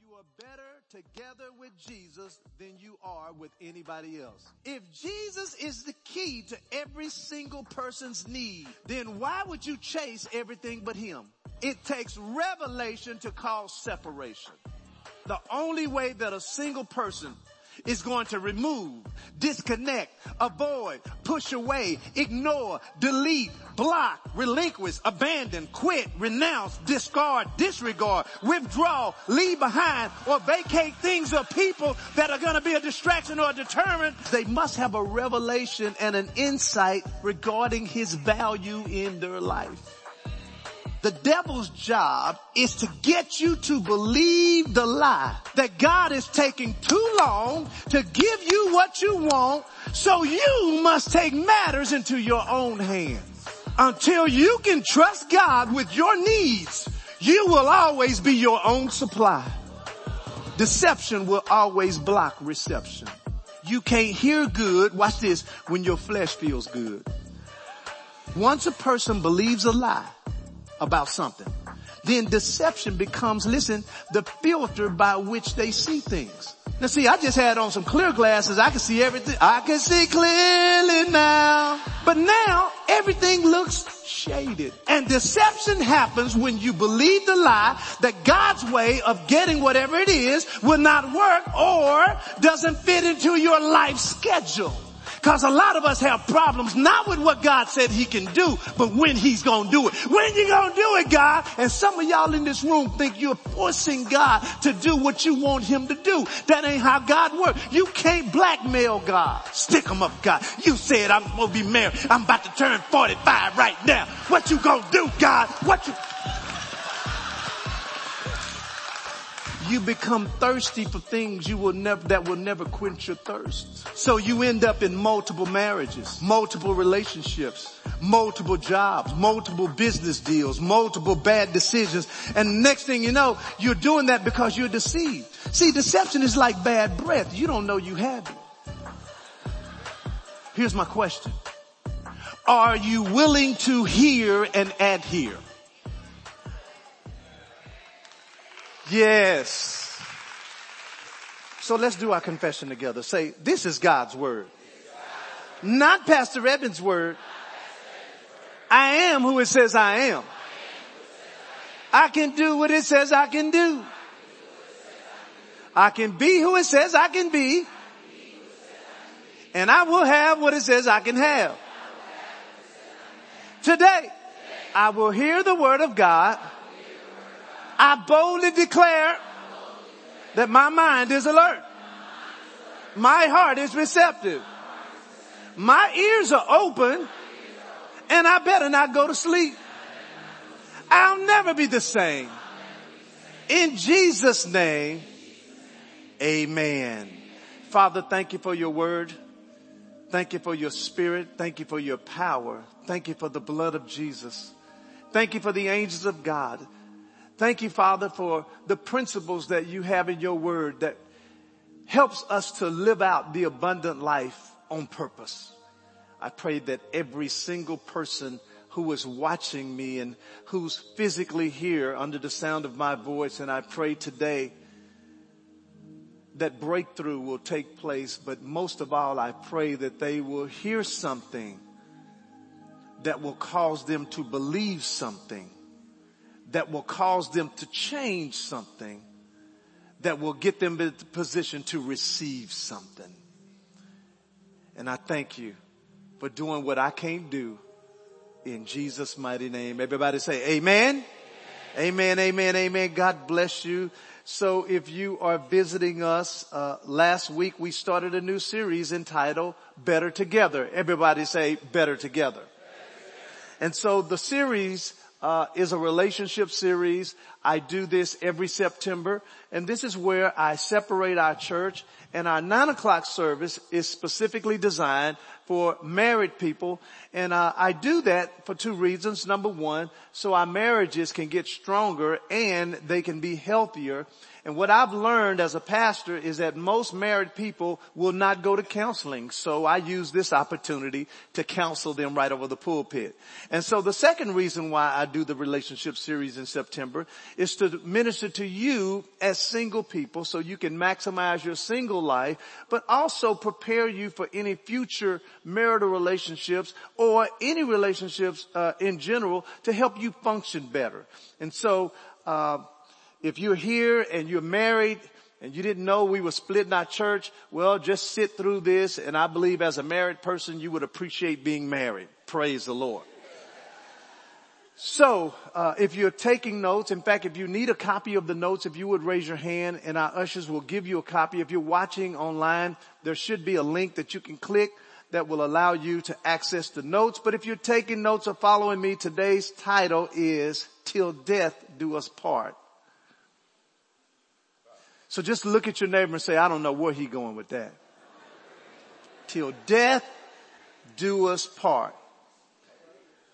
you are better together with Jesus than you are with anybody else. If Jesus is the key to every single person's need, then why would you chase everything but him? It takes revelation to cause separation. The only way that a single person is going to remove, disconnect, avoid, push away, ignore, delete, block, relinquish, abandon, quit, renounce, discard, disregard, withdraw, leave behind, or vacate things or people that are going to be a distraction or a deterrent. They must have a revelation and an insight regarding his value in their life. The devil's job is to get you to believe the lie that God is taking too long to give you what you want, so you must take matters into your own hands. Until you can trust God with your needs, you will always be your own supply. Deception will always block reception. You can't hear good, watch this, when your flesh feels good. Once a person believes a lie, about something. Then deception becomes, listen, the filter by which they see things. Now see, I just had on some clear glasses. I can see everything. I can see clearly now. But now everything looks shaded. And deception happens when you believe the lie that God's way of getting whatever it is will not work or doesn't fit into your life schedule. Cause a lot of us have problems not with what God said he can do, but when he's gonna do it. When you gonna do it, God? And some of y'all in this room think you're forcing God to do what you want him to do. That ain't how God works. You can't blackmail God. Stick him up, God. You said I'm gonna be married. I'm about to turn 45 right now. What you gonna do, God? What you, you become thirsty for things you will never, that will never quench your thirst. So you end up in multiple marriages, multiple relationships, multiple jobs, multiple business deals, multiple bad decisions. And next thing you know, you're doing that because you're deceived. See, deception is like bad breath. You don't know you have it. Here's my question. Are you willing to hear and adhere? Yes. So let's do our confession together. Say, this is God's word. Not Pastor Evans' word. I am who it says I am. I can do what it says I can do. I can be who it says I can be. And I will have what it says I can have. Today, I will hear the word of God I boldly declare that my mind is alert. My heart is receptive. My ears are open and I better not go to sleep. I'll never be the same. In Jesus name, amen. Father, thank you for your word. Thank you for your spirit. Thank you for your power. Thank you for the blood of Jesus. Thank you for the angels of God. Thank you, Father, for the principles that you have in your word that helps us to live out the abundant life on purpose. I pray that every single person who is watching me and who's physically here under the sound of my voice, and I pray today that breakthrough will take place, but most of all, I pray that they will hear something that will cause them to believe something that will cause them to change something that will get them in the position to receive something. And I thank you for doing what I can't do in Jesus mighty name. Everybody say amen. Amen, amen, amen. God bless you. So if you are visiting us, uh, last week we started a new series entitled Better Together. Everybody say Better Together. And so the series uh, is a relationship series. I do this every September, and this is where I separate our church. And our nine o'clock service is specifically designed for married people, and uh, I do that for two reasons. Number one, so our marriages can get stronger and they can be healthier. And what I've learned as a pastor is that most married people will not go to counseling. So I use this opportunity to counsel them right over the pulpit. And so the second reason why I do the relationship series in September is to minister to you as single people so you can maximize your single life, but also prepare you for any future marital relationships or any relationships uh, in general to help you function better. And so, uh, if you're here and you're married and you didn't know we were splitting our church, well, just sit through this and I believe as a married person you would appreciate being married. Praise the Lord. So, uh, if you're taking notes, in fact, if you need a copy of the notes, if you would raise your hand and our ushers will give you a copy. If you're watching online, there should be a link that you can click that will allow you to access the notes. But if you're taking notes or following me, today's title is Till Death Do Us Part. So just look at your neighbor and say, I don't know where he going with that. Till death do us part.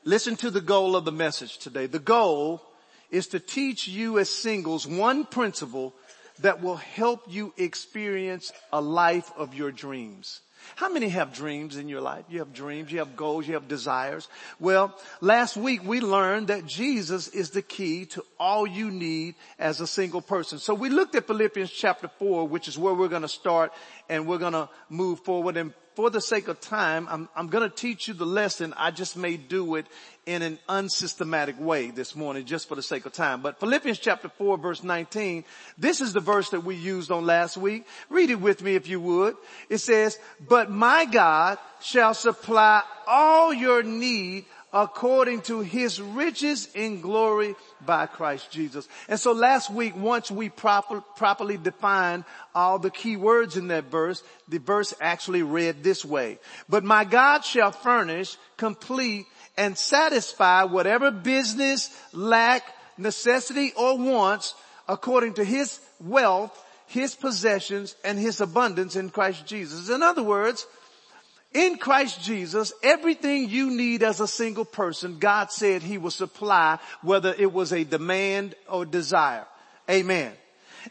Listen to the goal of the message today. The goal is to teach you as singles one principle that will help you experience a life of your dreams. How many have dreams in your life? You have dreams, you have goals, you have desires. Well, last week we learned that Jesus is the key to all you need as a single person. So we looked at Philippians chapter 4, which is where we're going to start and we're going to move forward. And for the sake of time, I'm, I'm going to teach you the lesson. I just may do it in an unsystematic way this morning just for the sake of time. But Philippians chapter 4 verse 19, this is the verse that we used on last week. Read it with me if you would. It says, but my God shall supply all your need according to his riches in glory by Christ Jesus. And so last week, once we proper, properly defined all the key words in that verse, the verse actually read this way. But my God shall furnish, complete, and satisfy whatever business, lack, necessity, or wants according to his wealth, his possessions, and his abundance in Christ Jesus. In other words, in Christ Jesus, everything you need as a single person, God said he will supply whether it was a demand or desire. Amen.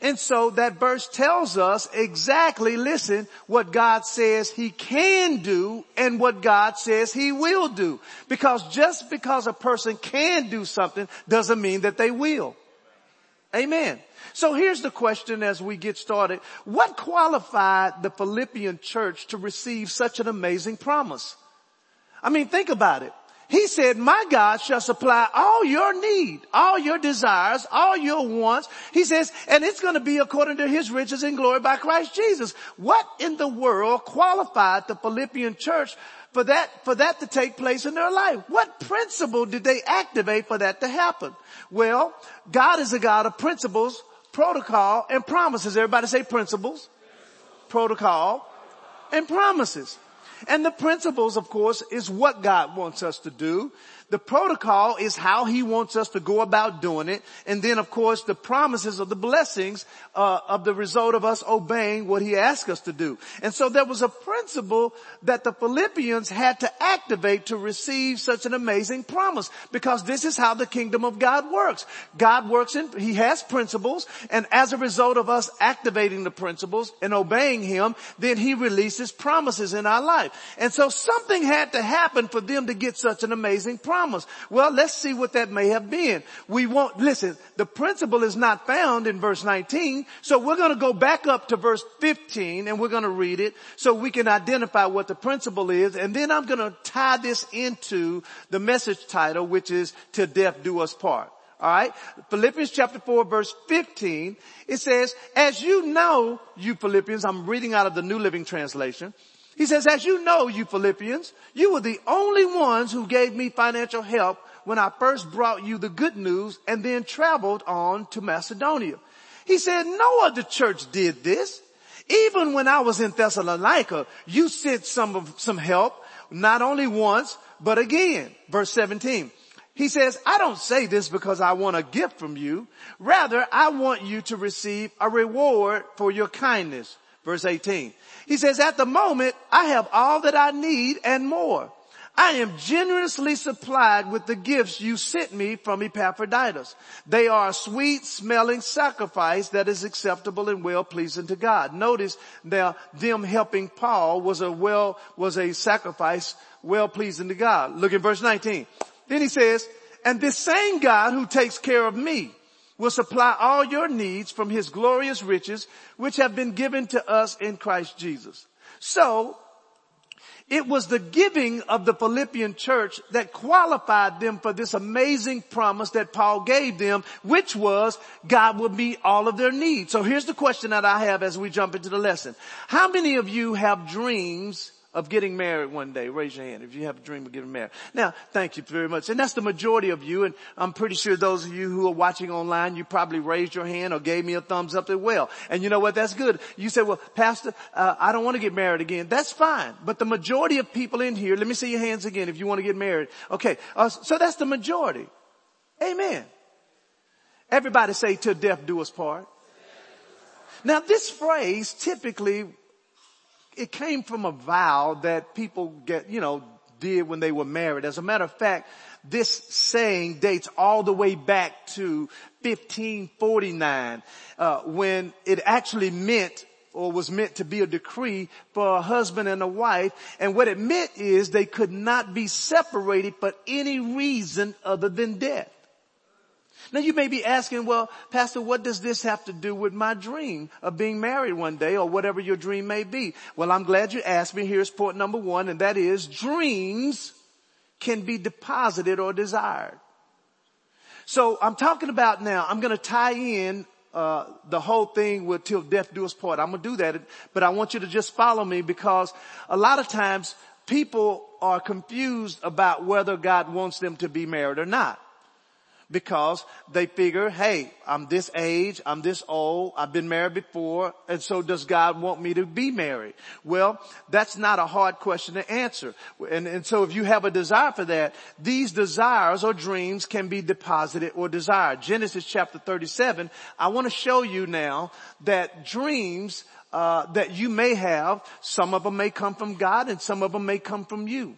And so that verse tells us exactly, listen, what God says he can do and what God says he will do. Because just because a person can do something doesn't mean that they will. Amen. So here's the question as we get started. What qualified the Philippian church to receive such an amazing promise? I mean, think about it. He said, my God shall supply all your need, all your desires, all your wants. He says, and it's going to be according to his riches and glory by Christ Jesus. What in the world qualified the Philippian church for that, for that to take place in their life? What principle did they activate for that to happen? Well, God is a God of principles, protocol, and promises. Everybody say principles, protocol, and promises. And the principles, of course, is what God wants us to do. The protocol is how he wants us to go about doing it. And then of course the promises of the blessings uh, of the result of us obeying what he asked us to do. And so there was a principle that the Philippians had to activate to receive such an amazing promise because this is how the kingdom of God works. God works in, he has principles and as a result of us activating the principles and obeying him, then he releases promises in our life. And so something had to happen for them to get such an amazing promise promise. Well, let's see what that may have been. We won't, listen, the principle is not found in verse 19, so we're gonna go back up to verse 15 and we're gonna read it so we can identify what the principle is and then I'm gonna tie this into the message title which is to death do us part. Alright? Philippians chapter 4 verse 15, it says, as you know, you Philippians, I'm reading out of the New Living Translation, he says, as you know, you Philippians, you were the only ones who gave me financial help when I first brought you the good news and then traveled on to Macedonia. He said, no other church did this. Even when I was in Thessalonica, you sent some of, some help, not only once, but again. Verse 17. He says, I don't say this because I want a gift from you. Rather, I want you to receive a reward for your kindness. Verse 18. He says, at the moment, I have all that I need and more. I am generously supplied with the gifts you sent me from Epaphroditus. They are a sweet smelling sacrifice that is acceptable and well pleasing to God. Notice now them helping Paul was a well, was a sacrifice well pleasing to God. Look at verse 19. Then he says, and this same God who takes care of me will supply all your needs from his glorious riches, which have been given to us in Christ Jesus. So, it was the giving of the Philippian church that qualified them for this amazing promise that Paul gave them, which was God would meet all of their needs. So here's the question that I have as we jump into the lesson. How many of you have dreams of getting married one day? Raise your hand if you have a dream of getting married. Now, thank you very much. And that's the majority of you. And I'm pretty sure those of you who are watching online, you probably raised your hand or gave me a thumbs up as well. And you know what? That's good. You say, well, pastor, uh, I don't want to get married again. That's fine. But the majority of people in here, let me see your hands again if you want to get married. Okay. Uh, so that's the majority. Amen. Everybody say to death do us part. Now this phrase typically it came from a vow that people get, you know, did when they were married. As a matter of fact, this saying dates all the way back to 1549, uh, when it actually meant or was meant to be a decree for a husband and a wife. And what it meant is they could not be separated for any reason other than death. Now you may be asking, well, pastor, what does this have to do with my dream of being married one day or whatever your dream may be? Well, I'm glad you asked me. Here's point number one, and that is dreams can be deposited or desired. So I'm talking about now, I'm going to tie in uh, the whole thing with till death do us part. I'm gonna do that, but I want you to just follow me because a lot of times people are confused about whether God wants them to be married or not because they figure, hey, I'm this age, I'm this old, I've been married before, and so does God want me to be married? Well, that's not a hard question to answer. And, and so if you have a desire for that, these desires or dreams can be deposited or desired. Genesis chapter 37, I want to show you now that dreams uh, that you may have, some of them may come from God and some of them may come from you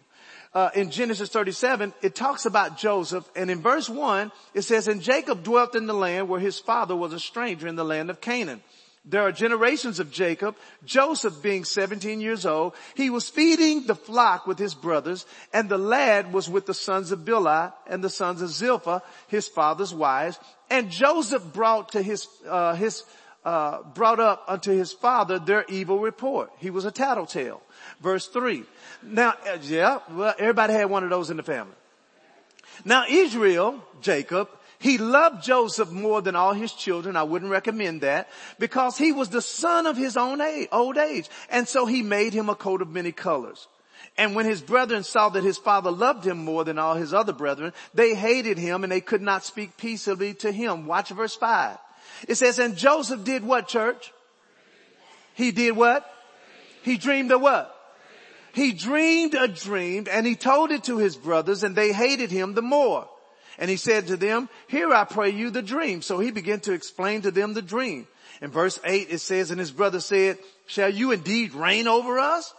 uh, in Genesis 37, it talks about Joseph and in verse 1, it says, and Jacob dwelt in the land where his father was a stranger in the land of Canaan. There are generations of Jacob, Joseph being 17 years old. He was feeding the flock with his brothers and the lad was with the sons of Bilhah and the sons of Zilpah, his father's wives. And Joseph brought to his, uh, his, uh, brought up unto his father their evil report. He was a tattletale. Verse three. Now, uh, yeah, well, everybody had one of those in the family. Now Israel, Jacob, he loved Joseph more than all his children. I wouldn't recommend that because he was the son of his own age, old age. And so he made him a coat of many colors. And when his brethren saw that his father loved him more than all his other brethren, they hated him and they could not speak peaceably to him. Watch verse five. It says, and Joseph did what church? He did what? He dreamed of what? He dreamed a dream and he told it to his brothers and they hated him the more. And he said to them, here I pray you the dream. So he began to explain to them the dream. In verse 8 it says, and his brother said, shall you indeed reign over us?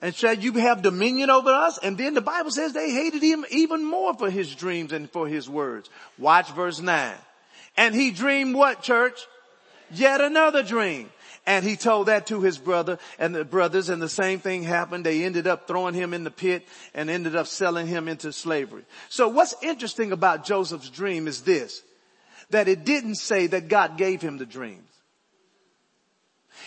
And shall you have dominion over us? And then the Bible says they hated him even more for his dreams and for his words. Watch verse 9. And he dreamed what church? Yet another dream. And he told that to his brother and the brothers and the same thing happened. They ended up throwing him in the pit and ended up selling him into slavery. So what's interesting about Joseph's dream is this, that it didn't say that God gave him the dreams.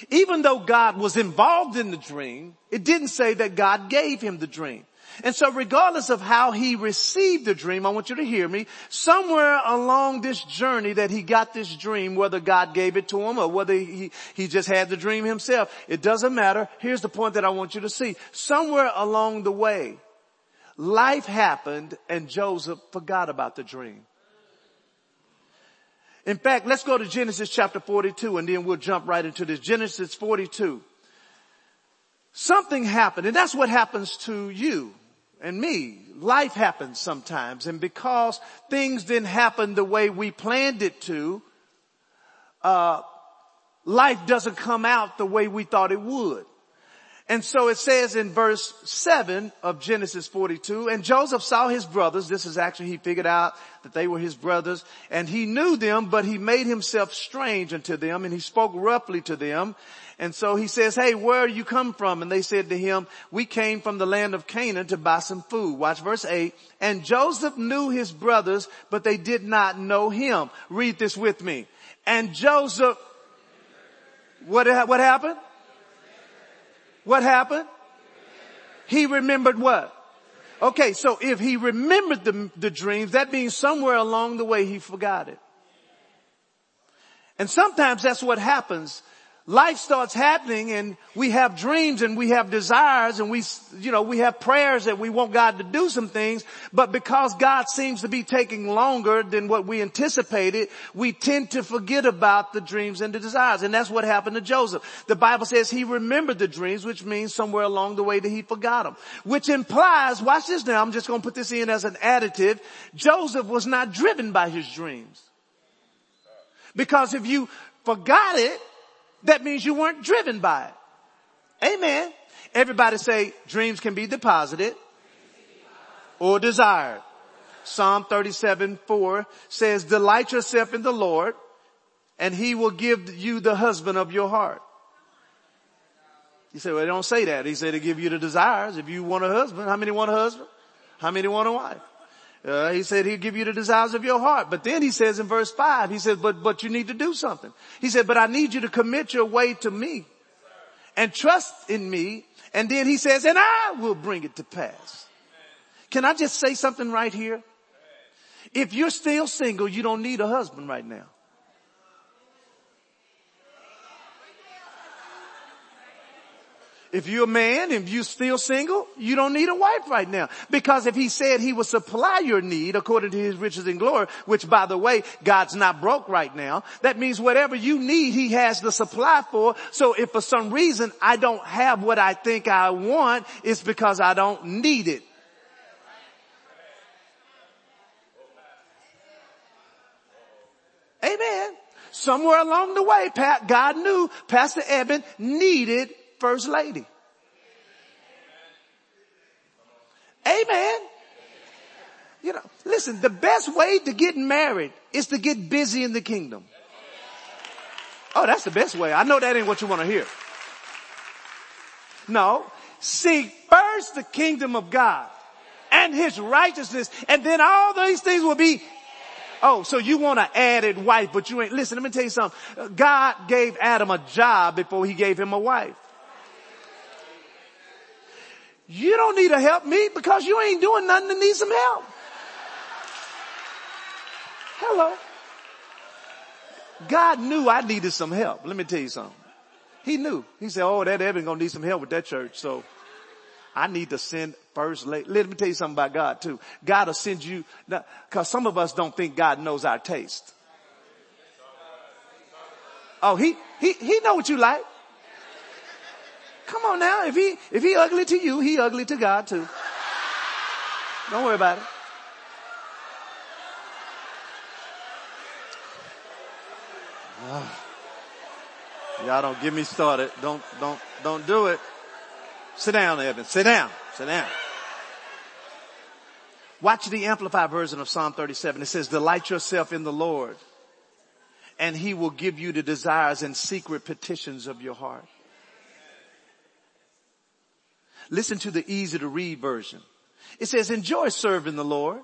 Even though God was involved in the dream, it didn't say that God gave him the dream. And so regardless of how he received the dream, I want you to hear me, somewhere along this journey that he got this dream, whether God gave it to him or whether he, he just had the dream himself, it doesn't matter. Here's the point that I want you to see. Somewhere along the way, life happened and Joseph forgot about the dream. In fact, let's go to Genesis chapter 42 and then we'll jump right into this. Genesis 42. Something happened and that's what happens to you and me. Life happens sometimes and because things didn't happen the way we planned it to, uh, life doesn't come out the way we thought it would. And so it says in verse 7 of Genesis 42, and Joseph saw his brothers. This is actually, he figured out that they were his brothers and he knew them, but he made himself strange unto them and he spoke roughly to them. And so he says, hey, where do you come from? And they said to him, we came from the land of Canaan to buy some food. Watch verse 8. And Joseph knew his brothers, but they did not know him. Read this with me. And Joseph, what, what happened? What happened? He remembered what? Okay, so if he remembered the, the dreams, that means somewhere along the way he forgot it. And sometimes that's what happens life starts happening and we have dreams and we have desires and we, you know, we have prayers that we want God to do some things, but because God seems to be taking longer than what we anticipated, we tend to forget about the dreams and the desires. And that's what happened to Joseph. The Bible says he remembered the dreams, which means somewhere along the way that he forgot them, which implies, watch this now, I'm just going to put this in as an additive. Joseph was not driven by his dreams. Because if you forgot it, that means you weren't driven by it. Amen. Everybody say dreams can be deposited or desired. Psalm 37, 4 says, delight yourself in the Lord and he will give you the husband of your heart. You say, well, they don't say that. He said to give you the desires. If you want a husband, how many want a husband? How many want a wife? Uh, he said he'd give you the desires of your heart. But then he says in verse five, he says, but, but you need to do something. He said, but I need you to commit your way to me and trust in me. And then he says, and I will bring it to pass. Can I just say something right here? If you're still single, you don't need a husband right now. If you're a man, and you're still single, you don't need a wife right now. Because if he said he would supply your need according to his riches and glory, which by the way, God's not broke right now, that means whatever you need, he has the supply for. So if for some reason I don't have what I think I want, it's because I don't need it. Amen. Somewhere along the way, Pat God knew Pastor Evan needed first lady. Amen. You know, listen, the best way to get married is to get busy in the kingdom. Oh, that's the best way. I know that ain't what you want to hear. No, seek first the kingdom of God and his righteousness and then all these things will be Oh, so you want an added wife, but you ain't, listen, let me tell you something. God gave Adam a job before he gave him a wife. You don't need to help me because you ain't doing nothing to need some help. Hello. God knew I needed some help. Let me tell you something. He knew. He said, oh, that Evan gonna need some help with that church. So I need to send first lady. Let me tell you something about God too. God will send you, cause some of us don't think God knows our taste. Oh, he, he, he know what you like. Come on now. If he, if he ugly to you, he ugly to God too. Don't worry about it. Ah. Y'all don't get me started. Don't, don't, don't do it. Sit down, Evan. Sit down. Sit down. Watch the amplified version of Psalm 37. It says, delight yourself in the Lord and he will give you the desires and secret petitions of your heart. Listen to the easy to read version. It says, enjoy serving the Lord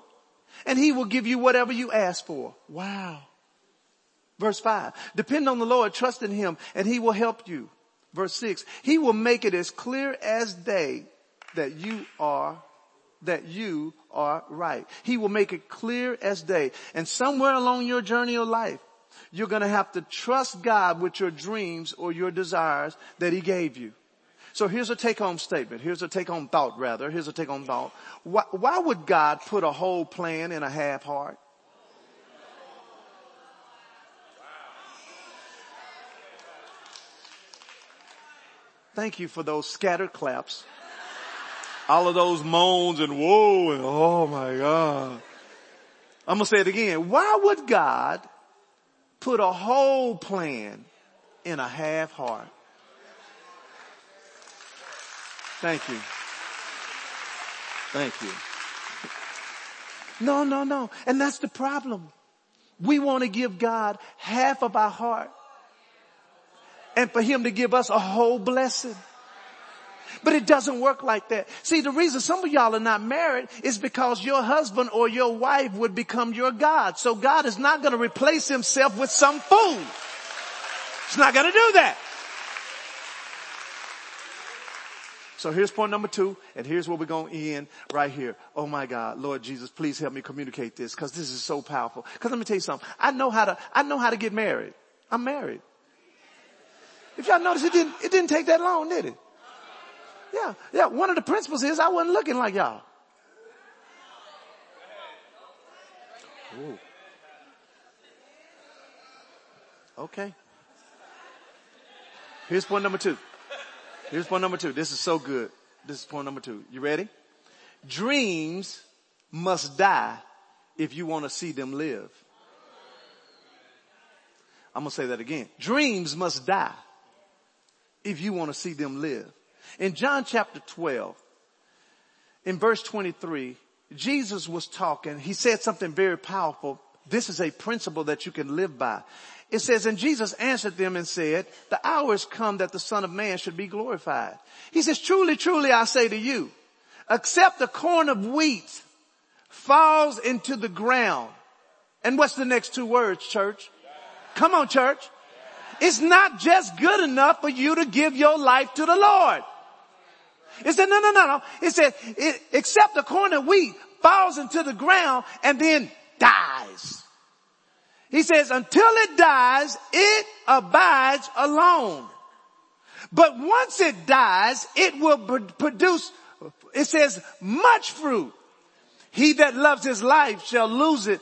and he will give you whatever you ask for. Wow. Verse five, depend on the Lord, trust in him and he will help you. Verse six, he will make it as clear as day that you are, that you are right. He will make it clear as day. And somewhere along your journey of life, you're going to have to trust God with your dreams or your desires that he gave you. So here's a take home statement. Here's a take home thought rather. Here's a take home thought. Why, why would God put a whole plan in a half heart? Thank you for those scattered claps. All of those moans and whoa and oh my God. I'm going to say it again. Why would God put a whole plan in a half heart? Thank you. Thank you. No, no, no. And that's the problem. We want to give God half of our heart and for him to give us a whole blessing. But it doesn't work like that. See, the reason some of y'all are not married is because your husband or your wife would become your God. So God is not going to replace himself with some fool. He's not going to do that. So here's point number two, and here's where we're going to end right here. Oh my God, Lord Jesus, please help me communicate this because this is so powerful. Because let me tell you something. I know how to, I know how to get married. I'm married. If y'all notice, it didn't, it didn't take that long, did it? Yeah, yeah. One of the principles is I wasn't looking like y'all. Ooh. Okay. Here's point number two. Here's point number two. This is so good. This is point number two. You ready? Dreams must die if you want to see them live. I'm going to say that again. Dreams must die if you want to see them live. In John chapter 12, in verse 23, Jesus was talking. He said something very powerful. This is a principle that you can live by. It says, and Jesus answered them and said, the hour has come that the son of man should be glorified. He says, truly, truly, I say to you, except a corn of wheat falls into the ground. And what's the next two words, church? Come on, church. It's not just good enough for you to give your life to the Lord. It said, no, no, no, no. It said, except the corn of wheat falls into the ground and then dies. He says, until it dies, it abides alone. But once it dies, it will produce, it says, much fruit. He that loves his life shall lose it,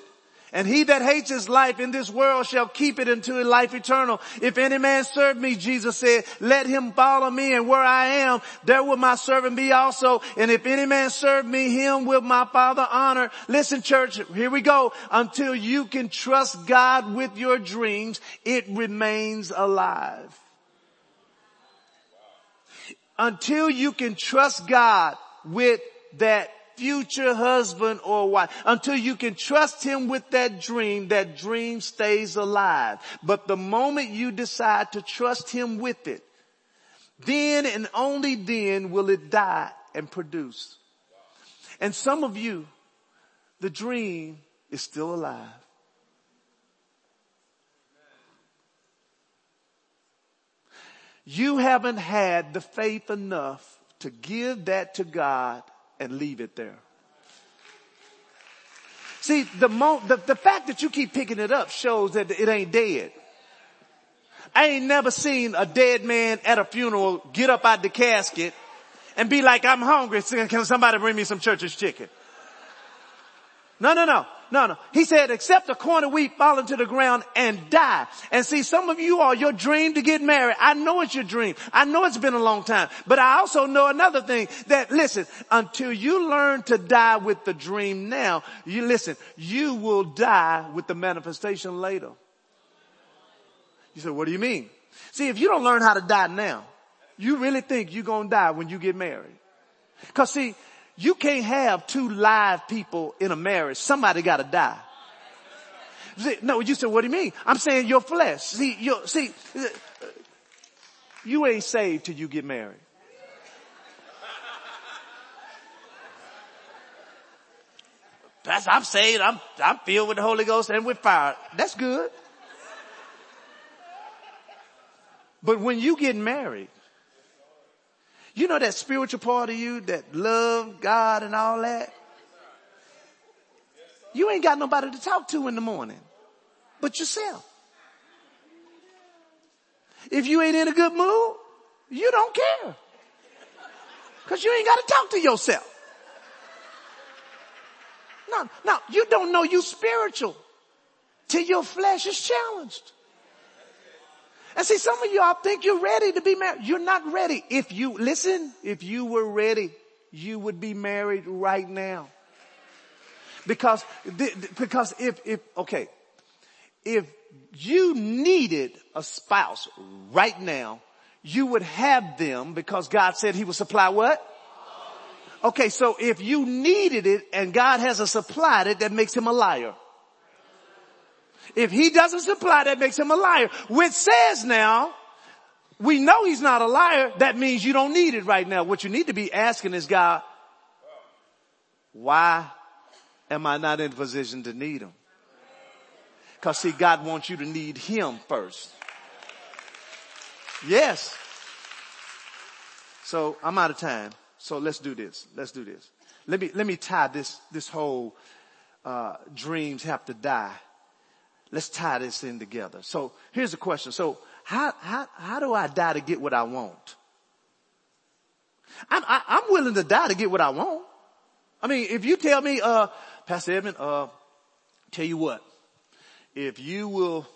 and he that hates his life in this world shall keep it unto life eternal. If any man serve me, Jesus said, let him follow me and where I am, there will my servant be also. And if any man serve me, him will my father honor. Listen church, here we go. Until you can trust God with your dreams, it remains alive. Until you can trust God with that future husband or wife. Until you can trust him with that dream, that dream stays alive. But the moment you decide to trust him with it, then and only then will it die and produce. And some of you, the dream is still alive. You haven't had the faith enough to give that to God and leave it there. See, the, mo- the, the fact that you keep picking it up shows that it ain't dead. I ain't never seen a dead man at a funeral get up out the casket and be like, I'm hungry. Can somebody bring me some church's chicken? No, no, no. No, no. He said, except a corn of wheat fall into the ground and die. And see, some of you are your dream to get married. I know it's your dream. I know it's been a long time. But I also know another thing that listen, until you learn to die with the dream now, you listen, you will die with the manifestation later. You said, what do you mean? See, if you don't learn how to die now, you really think you're going to die when you get married. Cause see, you can't have two live people in a marriage. Somebody gotta die. No, you said, what do you mean? I'm saying your flesh. See, your, see, you ain't saved till you get married. That's, I'm saved. I'm, I'm filled with the Holy Ghost and with fire. That's good. But when you get married, you know that spiritual part of you that love God and all that? You ain't got nobody to talk to in the morning but yourself. If you ain't in a good mood, you don't care. Cause you ain't got to talk to yourself. No, no, you don't know you spiritual till your flesh is challenged. And see, some of y'all think you're ready to be married. You're not ready. If you, listen, if you were ready, you would be married right now. Because, because if, if, okay, if you needed a spouse right now, you would have them because God said he would supply what? Okay, so if you needed it and God hasn't supplied it, that makes him a liar. If he doesn't supply, that makes him a liar. Which says now, we know he's not a liar. That means you don't need it right now. What you need to be asking is God, why am I not in a position to need him? Cause see, God wants you to need him first. Yes. So I'm out of time. So let's do this. Let's do this. Let me, let me tie this, this whole, uh, dreams have to die. Let's tie this in together. So here's the question. So how, how, how do I die to get what I want? I'm, I, am willing to die to get what I want. I mean, if you tell me, uh, Pastor Edmund, uh, tell you what, if you will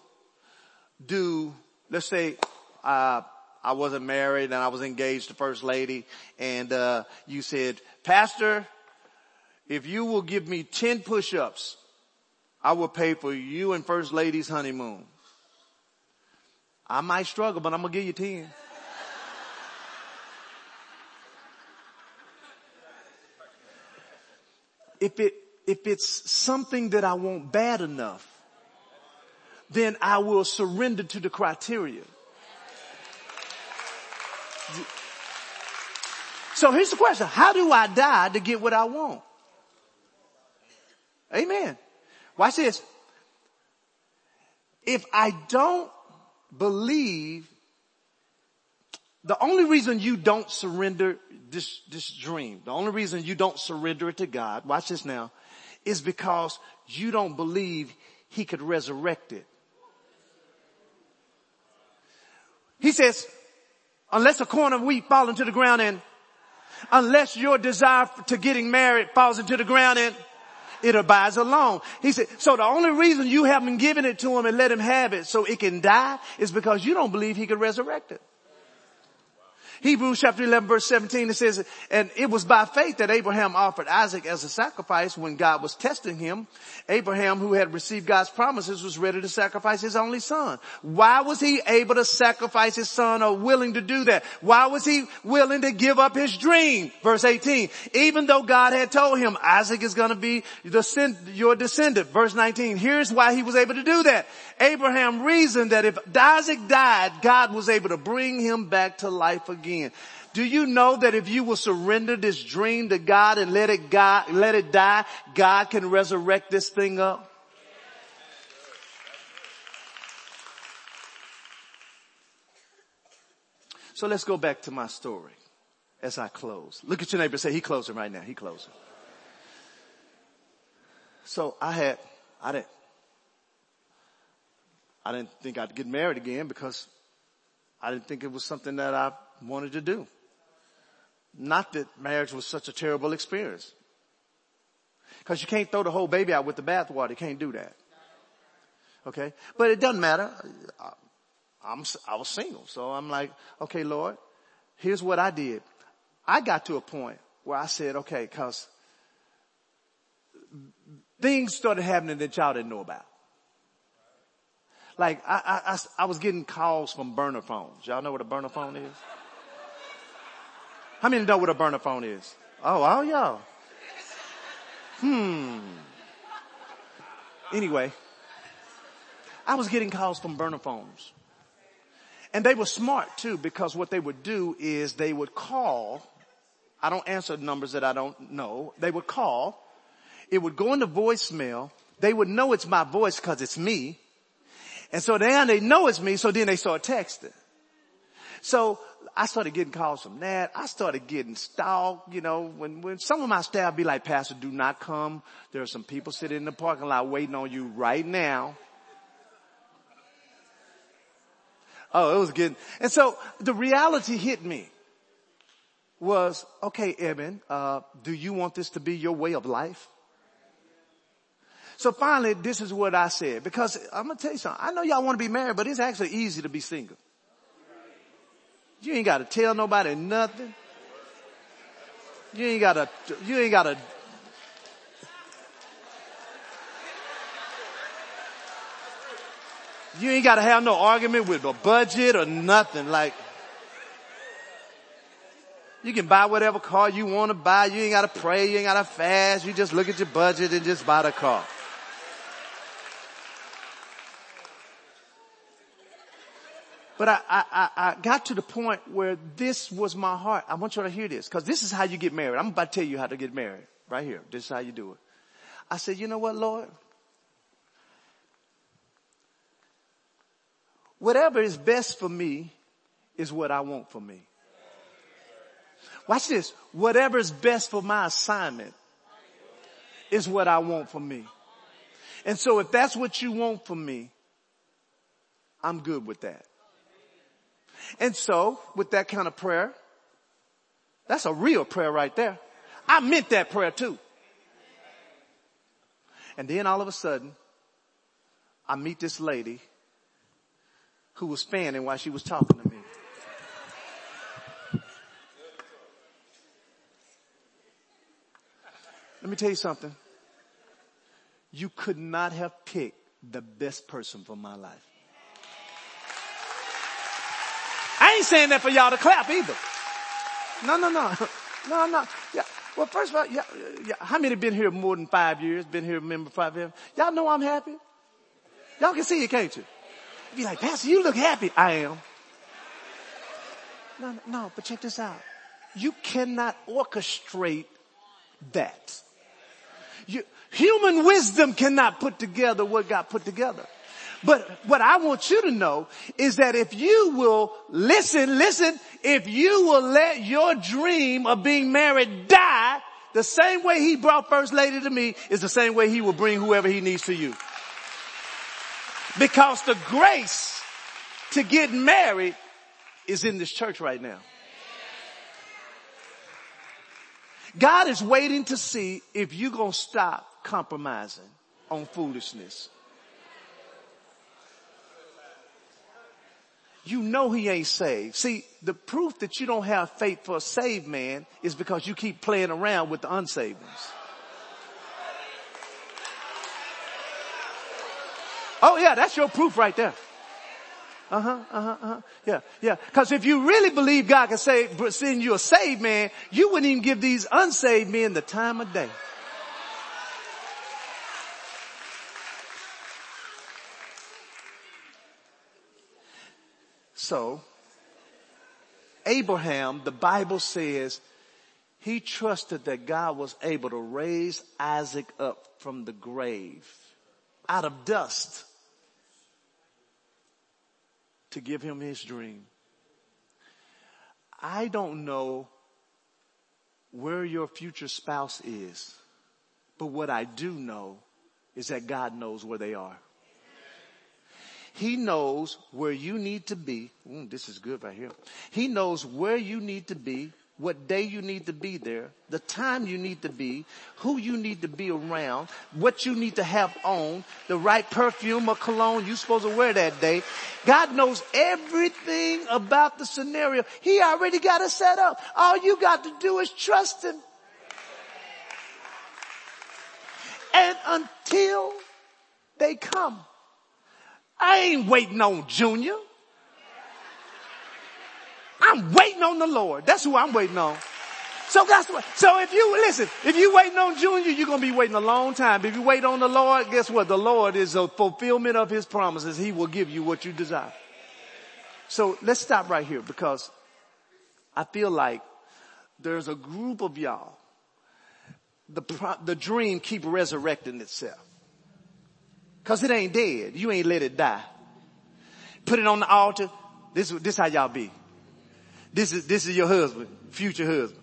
do, let's say, uh, I wasn't married and I was engaged to first lady and, uh, you said, pastor, if you will give me 10 push-ups, I will pay for you and first lady's honeymoon. I might struggle, but I'm to give you 10. if it, if it's something that I want bad enough, then I will surrender to the criteria. So here's the question. How do I die to get what I want? Amen. Watch this. If I don't believe, the only reason you don't surrender this, this dream, the only reason you don't surrender it to God, watch this now, is because you don't believe he could resurrect it. He says, unless a corn of wheat fall into the ground and unless your desire to getting married falls into the ground and it abides alone. He said, so the only reason you haven't given it to him and let him have it so it can die is because you don't believe he could resurrect it. Hebrews chapter 11 verse 17 it says, and it was by faith that Abraham offered Isaac as a sacrifice when God was testing him. Abraham who had received God's promises was ready to sacrifice his only son. Why was he able to sacrifice his son or willing to do that? Why was he willing to give up his dream? Verse 18, even though God had told him Isaac is going to be your descendant. Verse 19, here's why he was able to do that. Abraham reasoned that if Isaac died, God was able to bring him back to life again. Do you know that if you will surrender this dream to God and let it God, let it die, God can resurrect this thing up? So let's go back to my story as I close. Look at your neighbor say, he closing right now. He closing. So I had, I didn't, I didn't think I'd get married again because I didn't think it was something that I wanted to do. Not that marriage was such a terrible experience. Cause you can't throw the whole baby out with the bathwater. You can't do that. Okay. But it doesn't matter. I'm, I was single. So I'm like, okay, Lord, here's what I did. I got to a point where I said, okay, cause things started happening that y'all didn't know about. Like I, I, I, was getting calls from burner phones. Y'all know what a burner phone is? How many know what a burner phone is? Oh, all y'all. Hmm. Anyway, I was getting calls from burner phones. And they were smart too because what they would do is they would call. I don't answer numbers that I don't know. They would call. It would go into voicemail. They would know it's my voice because it's me. And so then they know it's me, so then they start texting. So I started getting calls from that. I started getting stalked, you know, when, when some of my staff be like, Pastor, do not come. There are some people sitting in the parking lot waiting on you right now. Oh, it was getting, and so the reality hit me was, okay, Evan, uh, do you want this to be your way of life? So finally, this is what I said, because I'm to tell you something. I know y'all want to be married, but it's actually easy to be single. You ain't got to tell nobody nothing. You ain't got to, you ain't got to, you ain't got to have no argument with a budget or nothing. Like, You can buy whatever car you want to buy. You ain't got to pray. You ain't got to fast. You just look at your budget and just buy the car. But I, I, I got to the point where this was my heart. I want you to hear this because this is how you get married. I'm about to tell you how to get married right here. This is how you do it. I said, you know what, Lord? Whatever is best for me is what I want for me. Watch this. Whatever is best for my assignment is what I want for me. And so if that's what you want for me, I'm good with that. And so with that kind of prayer, that's a real prayer right there. I meant that prayer too. And then all of a sudden, I meet this lady who was fanning while she was talking to me. Let me tell you something. You could not have picked the best person for my life. I ain't saying that for y'all to clap either. No, no, no. No, no. Yeah. Well, first of all, yeah, yeah. how many been here more than five years? Been here member five years? Y'all know I'm happy? Y'all can see it, can't you? You be like, Pastor, you look happy. I am. No, no, but check this out. You cannot orchestrate that. You, human wisdom cannot put together what God put together. But what I want you to know is that if you will listen, listen, if you will let your dream of being married die, the same way he brought first lady to me is the same way he will bring whoever he needs to you. Because the grace to get married is in this church right now. God is waiting to see if you're going to stop compromising on foolishness. You know he ain't saved. See, the proof that you don't have faith for a saved man is because you keep playing around with the unsaved ones. Oh yeah, that's your proof right there. Uh huh, uh huh, uh huh. Yeah, yeah. Cause if you really believe God can save, send you a saved man, you wouldn't even give these unsaved men the time of day. So, Abraham, the Bible says, he trusted that God was able to raise Isaac up from the grave out of dust to give him his dream. I don't know where your future spouse is, but what I do know is that God knows where they are. He knows where you need to be. Ooh, this is good right here. He knows where you need to be what day you need to be there, the time you need to be, who you need to be around, what you need to have on, the right perfume or cologne you're supposed to wear that day. God knows everything about the scenario. He already got it set up. All you got to do is trust Him. And until they come, I ain't waiting on Junior. I'm waiting on the Lord. That's who I'm waiting on. So that's what, so if you, listen, if you waiting on Junior, you're going to be waiting a long time. If you wait on the Lord, guess what? The Lord is a fulfillment of his promises. He will give you what you desire. So let's stop right here because I feel like there's a group of y'all. The, the dream keep resurrecting itself. Cause it ain't dead. You ain't let it die. Put it on the altar. This, this is how y'all be. This is, this is your husband, future husband.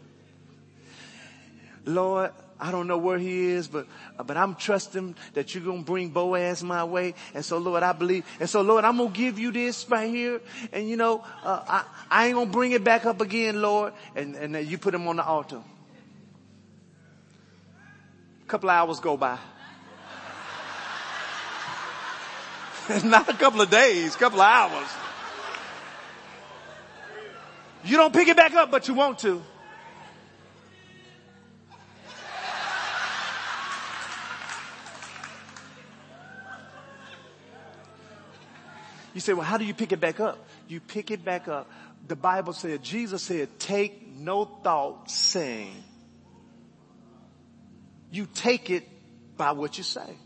Lord, I don't know where he is, but, but I'm trusting that you're going to bring Boaz my way. And so Lord, I believe. And so Lord, I'm going to give you this right here. And you know, uh, I, I ain't going to bring it back up again, Lord. And, and you put him on the altar. A couple hours go by. Not a couple of days, couple of hours. You don't pick it back up, but you want to. You You say, well, how do you pick it back up? You pick it back up. The Bible said, Jesus said, take no thought saying. You take it by what you say.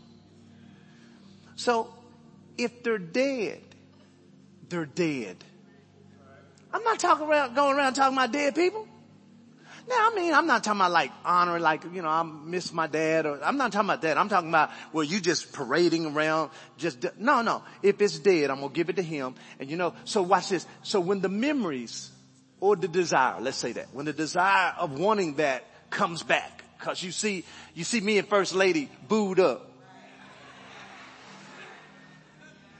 So if they're dead, they're dead. I'm not talking around, going around talking about dead people. Now, I mean, I'm not talking about like honor, like, you know, I miss my dad or I'm not talking about that. I'm talking about, well, you just parading around, just, no, no. If it's dead, I'm going to give it to him. And you know, so watch this. So when the memories or the desire, let's say that, when the desire of wanting that comes back, cause you see, you see me and first lady booed up.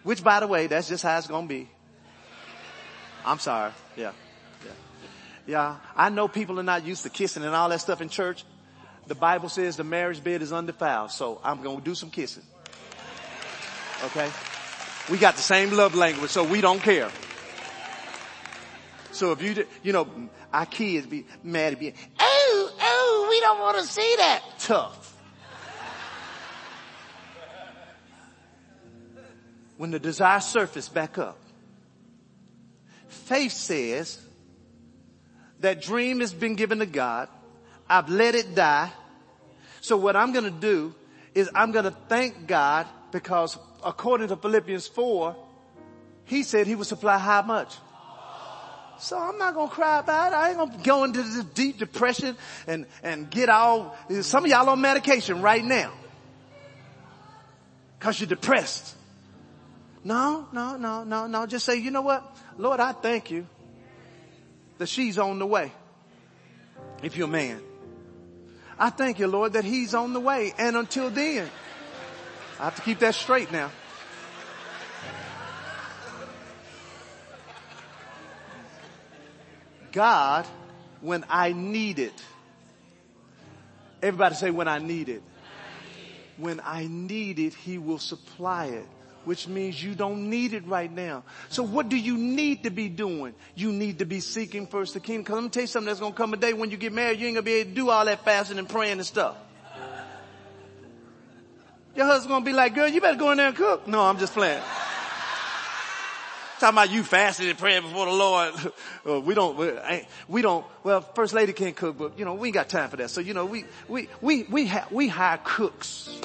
Which by the way, that's just how it's to be. I'm sorry. Yeah. Yeah, Yeah. I know people are not used to kissing and all that stuff in church. The Bible says the marriage bed is undefiled, so I'm to do some kissing. Okay? We got the same love language, so we don't care. So if you, you know, our kids be mad at me. Oh, oh, we don't want to see that. Tough. When the desire surface back up, faith says, that dream has been given to God. I've let it die. So what I'm going to do is I'm going to thank God because according to Philippians 4, he said he would supply how much? So I'm not to cry about it. I ain't to go into this deep depression and, and get all, some of y'all on medication right now. Cause you're depressed. No, no, no, no, no. Just say, you know what? Lord, I thank you that she's on the way. If you're a man. I thank you, Lord, that he's on the way. And until then, I have to keep that straight now. God, when I need it, everybody say when I need it. When I need it, he will supply it which means you don't need it right now. So what do you need to be doing? You need to be seeking first the kingdom. Cause let me tell you something that's gonna come a day when you get married, you ain't gonna be able to do all that fasting and praying and stuff. Your husband's gonna be like, girl, you better go in there and cook. No, I'm just playing. Talking about you fasting and praying before the Lord. uh, we don't, we, we don't, well, first lady can't cook, but you know, we ain't got time for that. So, you know, we, we, we, we have, we hire cooks.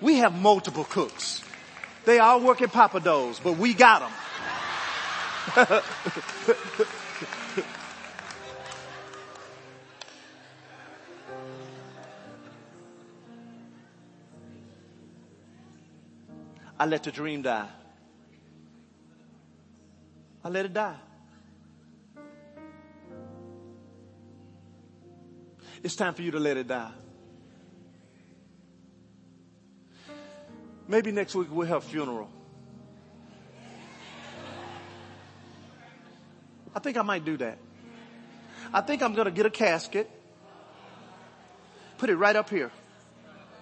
We have multiple cooks. They all work at Pappadeaux, but we got them. I let the dream die. I let it die. It's time for you to let it die. Maybe next week we'll have funeral. I think I might do that. I think I'm going to get a casket, put it right up here.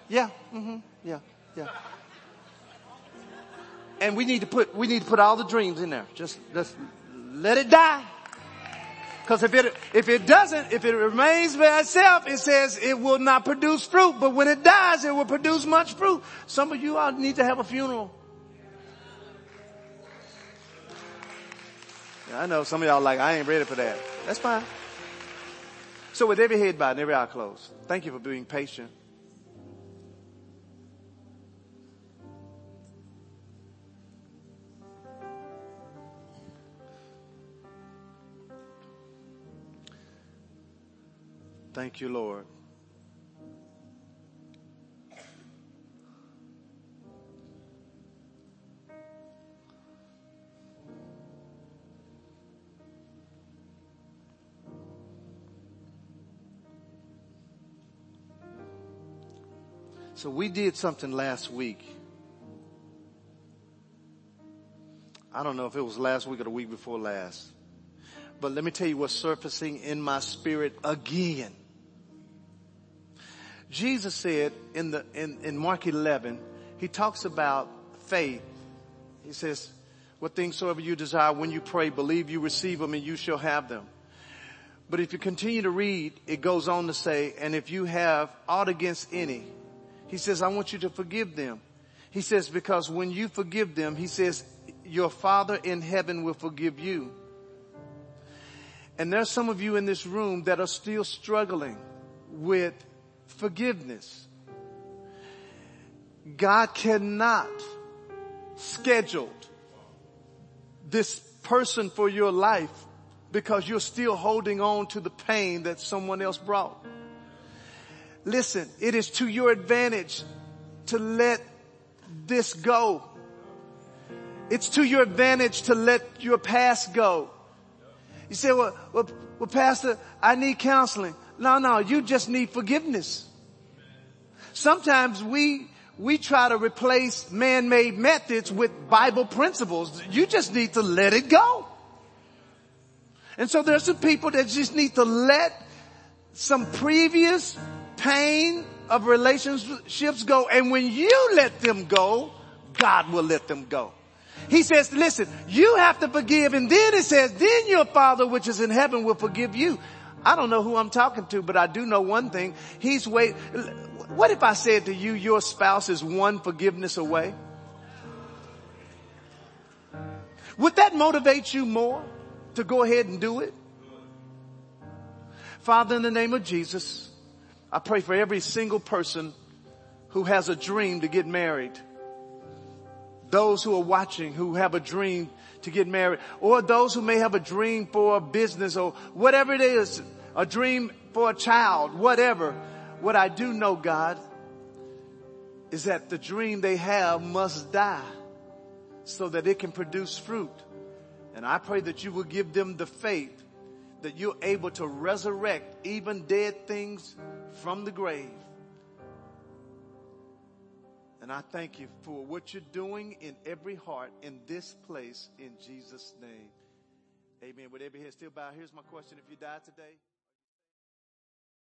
Yeah, mm-hmm, yeah, yeah. And we need to put we need to put all the dreams in there. Just just let it die. Because if it, if it doesn't, if it remains by itself, it says it will not produce fruit. But when it dies, it will produce much fruit. Some of you all need to have a funeral. Yeah, I know some of y'all like, I ain't ready for that. That's fine. So with every head bowed and every eye closed, thank you for being patient. Thank you, Lord. So we did something last week. I don't know if it was last week or the week before last. But let me tell you what's surfacing in my spirit again. Jesus said in the, in, in Mark 11, he talks about faith. He says, what things soever you desire when you pray, believe you receive them and you shall have them. But if you continue to read, it goes on to say, and if you have aught against any, he says, I want you to forgive them. He says, because when you forgive them, he says, your Father in heaven will forgive you. And there's some of you in this room that are still struggling with forgiveness. God cannot schedule this person for your life because you're still holding on to the pain that someone else brought. Listen, it is to your advantage to let this go. It's to your advantage to let your past go. You say, well, well, well, pastor, I need counseling. No, no, you just need forgiveness. Sometimes we, we try to replace man-made methods with Bible principles. You just need to let it go. And so there's some people that just need to let some previous pain of relationships go. And when you let them go, God will let them go. He says, listen, you have to forgive. And then it says, then your father which is in heaven will forgive you. I don't know who I'm talking to, but I do know one thing. He's wait. What if I said to you, your spouse is one forgiveness away? Would that motivate you more to go ahead and do it? Father, in the name of Jesus, I pray for every single person who has a dream to get married. Those who are watching who have a dream to get married or those who may have a dream for a business or whatever it is, a dream for a child, whatever. What I do know, God, is that the dream they have must die so that it can produce fruit. And I pray that you will give them the faith that you're able to resurrect even dead things from the grave. And I thank you for what you're doing in every heart in this place in Jesus' name. Amen. Would every head still bow? Here's my question. If you die today,